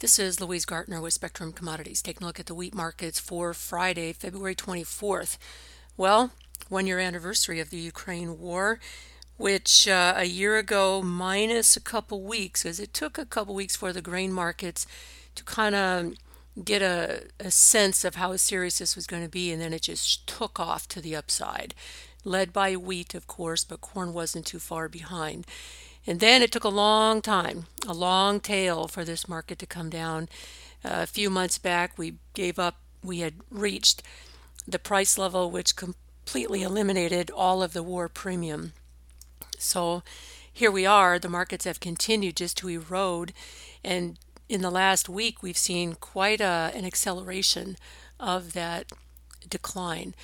This is Louise Gartner with Spectrum Commodities. Taking a look at the wheat markets for Friday, February 24th. Well, one year anniversary of the Ukraine war, which uh, a year ago, minus a couple weeks, as it took a couple weeks for the grain markets to kind of get a, a sense of how serious this was going to be, and then it just took off to the upside. Led by wheat, of course, but corn wasn't too far behind. And then it took a long time, a long tail for this market to come down. Uh, a few months back, we gave up, we had reached the price level which completely eliminated all of the war premium. So here we are, the markets have continued just to erode. And in the last week, we've seen quite a, an acceleration of that decline.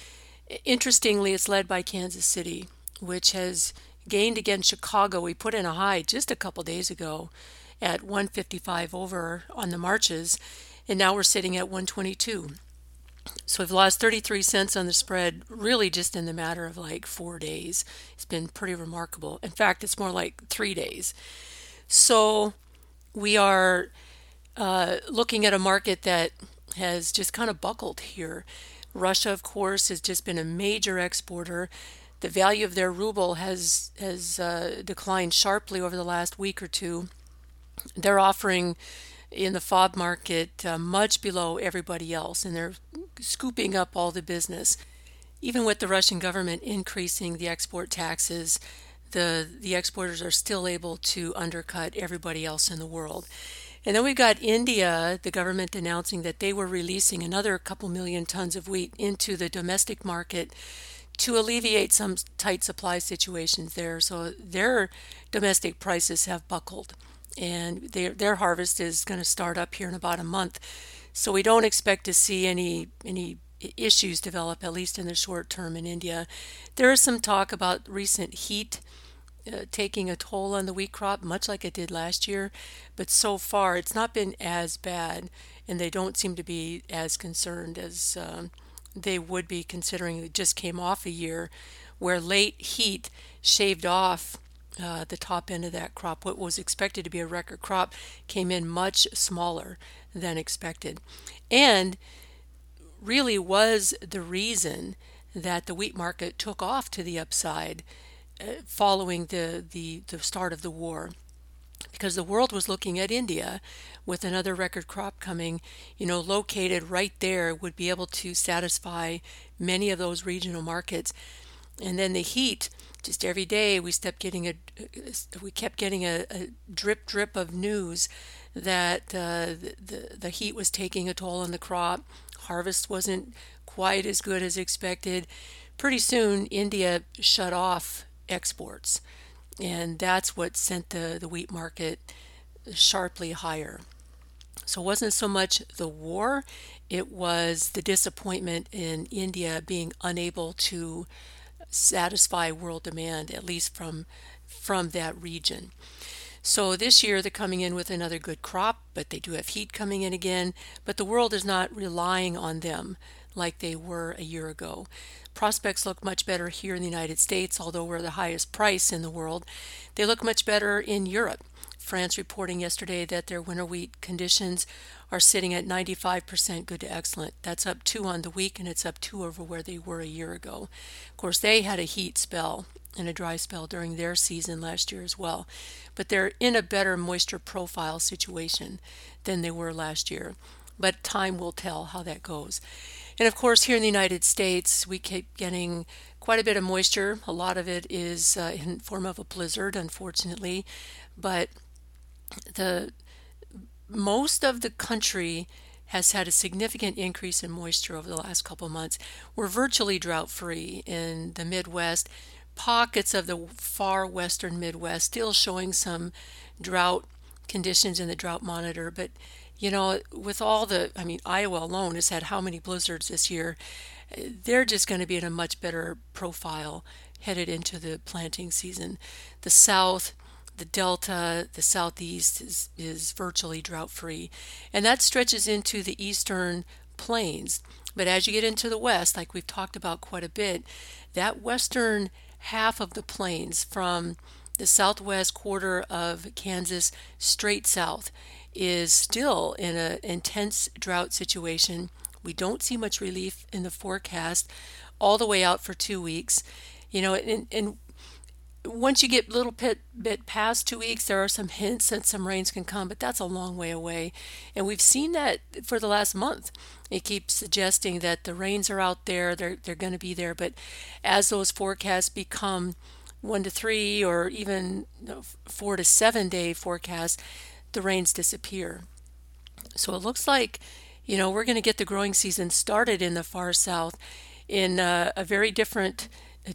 Interestingly, it's led by Kansas City, which has gained against Chicago. We put in a high just a couple days ago at 155 over on the marches, and now we're sitting at 122. So we've lost 33 cents on the spread, really just in the matter of like four days. It's been pretty remarkable. In fact, it's more like three days. So we are uh, looking at a market that has just kind of buckled here. Russia, of course, has just been a major exporter the value of their ruble has has uh, declined sharply over the last week or two. They're offering in the FOB market uh, much below everybody else, and they're scooping up all the business. Even with the Russian government increasing the export taxes, the the exporters are still able to undercut everybody else in the world. And then we've got India, the government announcing that they were releasing another couple million tons of wheat into the domestic market to alleviate some tight supply situations there. So their domestic prices have buckled, and their their harvest is going to start up here in about a month. So we don't expect to see any any issues develop at least in the short term in India. There is some talk about recent heat uh, taking a toll on the wheat crop, much like it did last year, but so far it's not been as bad, and they don't seem to be as concerned as. Um, they would be considering it just came off a year where late heat shaved off uh, the top end of that crop. What was expected to be a record crop came in much smaller than expected. And really was the reason that the wheat market took off to the upside uh, following the, the, the start of the war because the world was looking at India with another record crop coming, you know, located right there would be able to satisfy many of those regional markets. And then the heat, just every day we kept getting a we kept getting a, a drip drip of news that uh, the, the the heat was taking a toll on the crop. Harvest wasn't quite as good as expected. Pretty soon, India shut off exports and that's what sent the, the wheat market sharply higher. So it wasn't so much the war, it was the disappointment in India being unable to satisfy world demand, at least from from that region. So this year they're coming in with another good crop, but they do have heat coming in again, but the world is not relying on them like they were a year ago. Prospects look much better here in the United States, although we're the highest price in the world. They look much better in Europe. France reporting yesterday that their winter wheat conditions are sitting at 95% good to excellent. That's up two on the week and it's up two over where they were a year ago. Of course, they had a heat spell and a dry spell during their season last year as well, but they're in a better moisture profile situation than they were last year. But time will tell how that goes. And of course, here in the United States, we keep getting quite a bit of moisture. A lot of it is uh, in form of a blizzard, unfortunately, but the most of the country has had a significant increase in moisture over the last couple months. We're virtually drought free in the Midwest. Pockets of the far western Midwest still showing some drought conditions in the drought monitor, but you know, with all the, I mean, Iowa alone has had how many blizzards this year? They're just going to be in a much better profile headed into the planting season. The South, the Delta, the Southeast is, is virtually drought free. And that stretches into the eastern plains. But as you get into the west, like we've talked about quite a bit, that western half of the plains from the southwest quarter of Kansas straight south is still in an intense drought situation. We don't see much relief in the forecast all the way out for two weeks. You know, and, and once you get a little bit, bit past two weeks, there are some hints that some rains can come, but that's a long way away. And we've seen that for the last month. It keeps suggesting that the rains are out there, they're, they're going to be there. But as those forecasts become one to three or even four to seven day forecasts, the rains disappear. So it looks like, you know, we're going to get the growing season started in the far south in a, a very different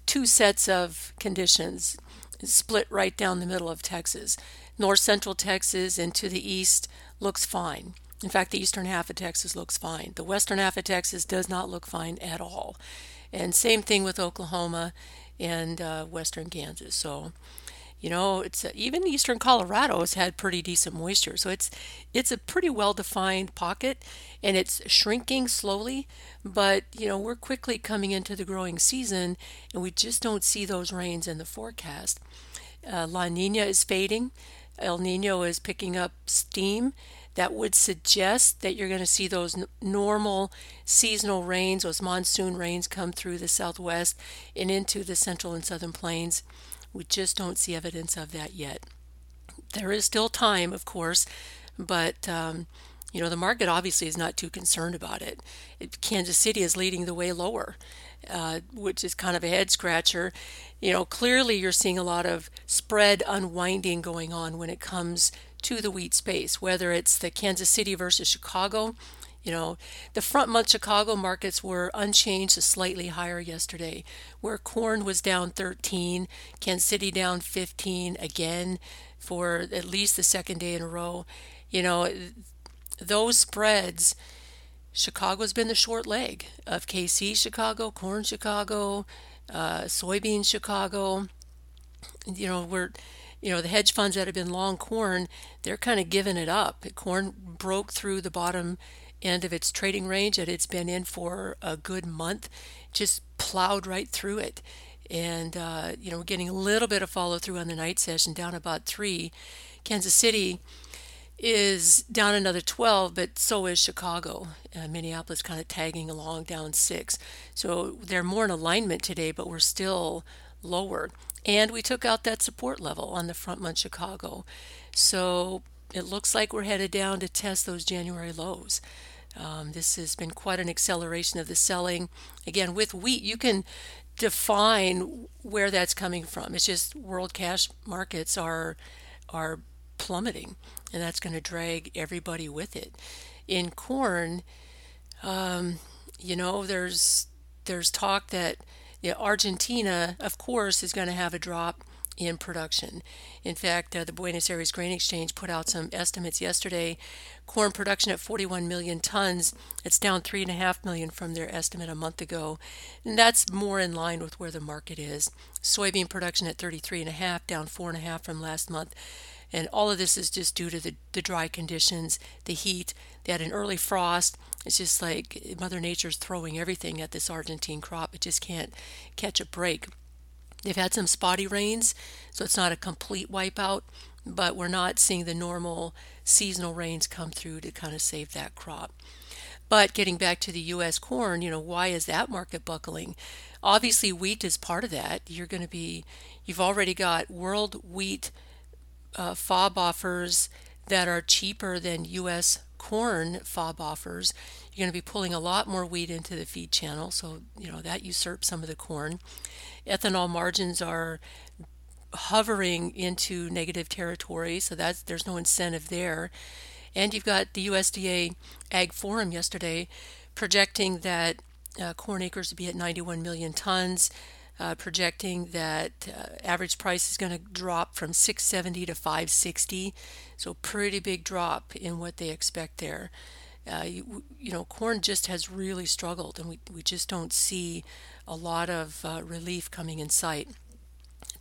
two sets of conditions split right down the middle of Texas. North central Texas and to the east looks fine. In fact, the eastern half of Texas looks fine. The western half of Texas does not look fine at all. And same thing with Oklahoma and uh, western Kansas. So you know, it's uh, even eastern Colorado has had pretty decent moisture, so it's it's a pretty well defined pocket, and it's shrinking slowly. But you know, we're quickly coming into the growing season, and we just don't see those rains in the forecast. Uh, La Nina is fading. El Nino is picking up steam. That would suggest that you're going to see those n- normal seasonal rains, those monsoon rains, come through the southwest and into the central and southern plains. We just don't see evidence of that yet. There is still time, of course, but um, you know the market obviously is not too concerned about it. it Kansas City is leading the way lower, uh, which is kind of a head scratcher. You know, clearly you're seeing a lot of spread unwinding going on when it comes to the wheat space, whether it's the Kansas City versus Chicago you know, the front month Chicago markets were unchanged to slightly higher yesterday, where corn was down 13, Kansas City down 15 again for at least the second day in a row. You know, those spreads, Chicago's been the short leg of KC Chicago, corn Chicago, uh, soybean Chicago. You know, we're you know the hedge funds that have been long corn they're kind of giving it up corn broke through the bottom end of its trading range that it's been in for a good month, just plowed right through it. And, uh, you know, we're getting a little bit of follow through on the night session, down about three. Kansas City is down another 12, but so is Chicago. Uh, Minneapolis kind of tagging along down six. So they're more in alignment today, but we're still lower. And we took out that support level on the front month Chicago. So it looks like we're headed down to test those January lows. Um, this has been quite an acceleration of the selling. Again, with wheat, you can define where that's coming from. It's just world cash markets are are plummeting, and that's going to drag everybody with it. In corn, um, you know, there's there's talk that you know, Argentina, of course, is going to have a drop in production. In fact, uh, the Buenos Aires Grain Exchange put out some estimates yesterday. Corn production at 41 million tons. It's down 3.5 million from their estimate a month ago. And that's more in line with where the market is. Soybean production at 33.5, down 4.5 from last month. And all of this is just due to the, the dry conditions, the heat. They had an early frost. It's just like Mother Nature's throwing everything at this Argentine crop. It just can't catch a break. They've had some spotty rains, so it's not a complete wipeout, but we're not seeing the normal seasonal rains come through to kind of save that crop. But getting back to the U.S. corn, you know, why is that market buckling? Obviously, wheat is part of that. You're going to be, you've already got world wheat uh, FOB offers that are cheaper than U.S. corn FOB offers. You're going to be pulling a lot more wheat into the feed channel, so you know that usurps some of the corn ethanol margins are hovering into negative territory, so that's there's no incentive there. And you've got the USDA Ag Forum yesterday projecting that uh, corn acres to be at 91 million tons, uh, projecting that uh, average price is going to drop from 670 to 560. So pretty big drop in what they expect there. Uh, you, you, know, corn just has really struggled, and we, we just don't see a lot of uh, relief coming in sight.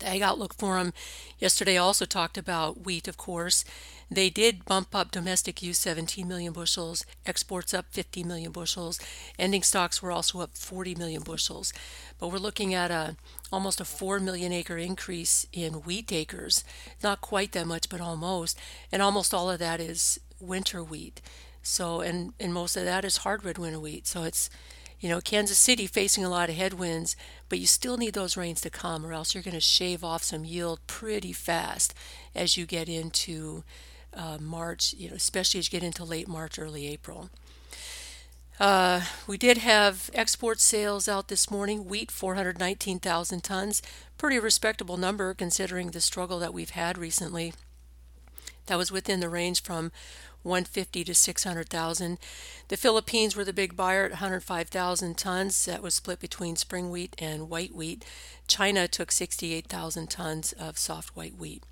The Ag Outlook Forum yesterday also talked about wheat, of course. They did bump up domestic use 17 million bushels, exports up 50 million bushels, ending stocks were also up 40 million bushels. But we're looking at a almost a 4 million acre increase in wheat acres. Not quite that much, but almost. And almost all of that is winter wheat. So, and, and most of that is hard red winter wheat. So it's, you know, Kansas City facing a lot of headwinds, but you still need those rains to come, or else you're going to shave off some yield pretty fast as you get into uh, March, you know, especially as you get into late March, early April. Uh, we did have export sales out this morning. Wheat, 419,000 tons. Pretty respectable number considering the struggle that we've had recently. That was within the range from 150 to 600,000. The Philippines were the big buyer at 105,000 tons. That was split between spring wheat and white wheat. China took 68,000 tons of soft white wheat.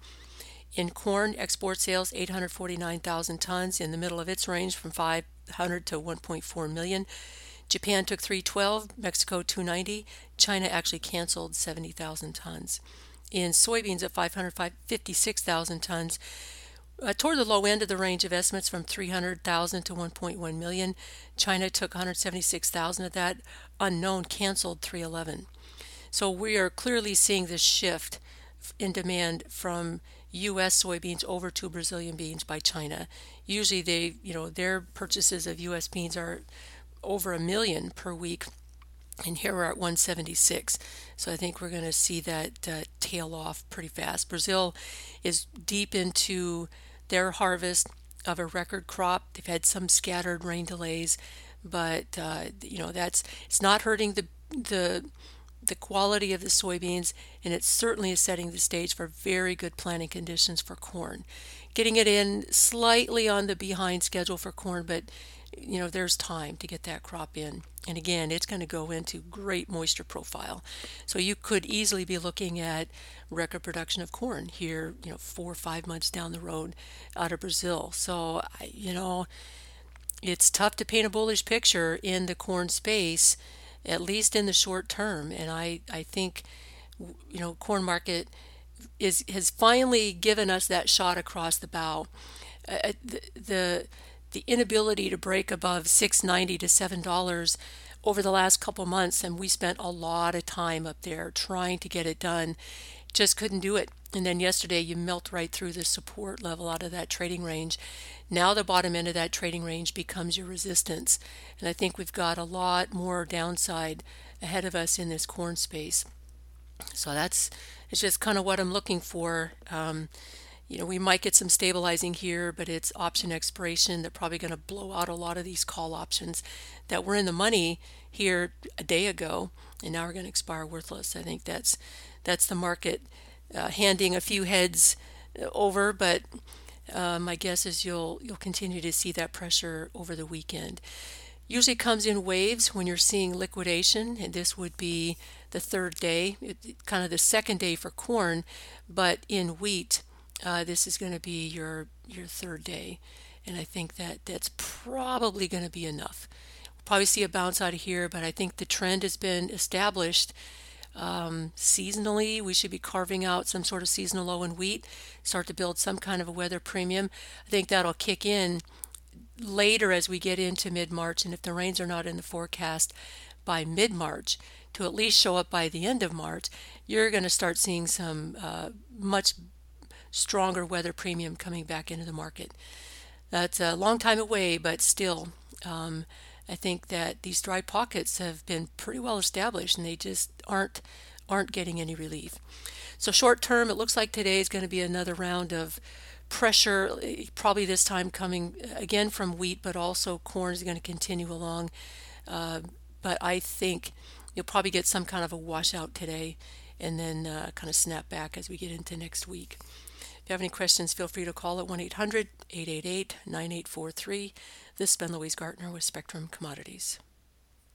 In corn, export sales 849,000 tons in the middle of its range from 500 to 1.4 million. Japan took 312, Mexico 290. China actually canceled 70,000 tons. In soybeans at 556,000 tons, uh, toward the low end of the range of estimates from 300,000 to 1.1 million. China took 176,000 of that. Unknown canceled 311. So we are clearly seeing this shift in demand from U.S. soybeans over to Brazilian beans by China. Usually, they, you know, their purchases of U.S. beans are over a million per week, and here we're at 176. So I think we're going to see that uh, tail off pretty fast. Brazil is deep into their harvest of a record crop. They've had some scattered rain delays, but uh, you know that's it's not hurting the the the quality of the soybeans, and it certainly is setting the stage for very good planting conditions for corn. Getting it in slightly on the behind schedule for corn, but you know there's time to get that crop in. And again, it's going to go into great moisture profile. So you could easily be looking at record production of corn here, you know, four or five months down the road out of Brazil. So, you know, it's tough to paint a bullish picture in the corn space at least in the short term. And I, I think, you know, corn market is has finally given us that shot across the bow. Uh, uh the, the the inability to break above 690 to 7 dollars over the last couple months and we spent a lot of time up there trying to get it done just couldn't do it and then yesterday you melt right through the support level out of that trading range now the bottom end of that trading range becomes your resistance. And I think we've got a lot more downside ahead of us in this corn space. So that's it's just kind of what I'm looking for. Um, you know, we might get some stabilizing here, but it's option expiration. They're probably going to blow out a lot of these call options that were in the money here a day ago, and now are going to expire worthless. I think that's that's the market uh, handing a few heads over, but uh, my guess is you'll you'll continue to see that pressure over the weekend. Usually comes in waves when you're seeing liquidation, and this would be the third day, it, kind of the second day for corn, but in wheat, uh, this is going to be your your third day, and I think that that's probably going to be enough. We'll probably see a bounce out of here, but I think the trend has been established um, seasonally, we should be carving out some sort of seasonal low in wheat, start to build some kind of a weather premium. I think that'll kick in later as we get into mid March. And if the rains are not in the forecast by mid March, to at least show up by the end of March, you're going to start seeing some uh, much stronger weather premium coming back into the market. That's a long time away, but still. Um, I think that these dry pockets have been pretty well established and they just aren't aren't getting any relief. So short term, it looks like today is going to be another round of pressure, probably this time coming again from wheat, but also corn is going to continue along. Uh, but I think you'll probably get some kind of a washout today and then uh, kind of snap back as we get into next week. If you have any questions, feel free to call at 1 800 888 9843. This has been Louise Gartner with Spectrum Commodities.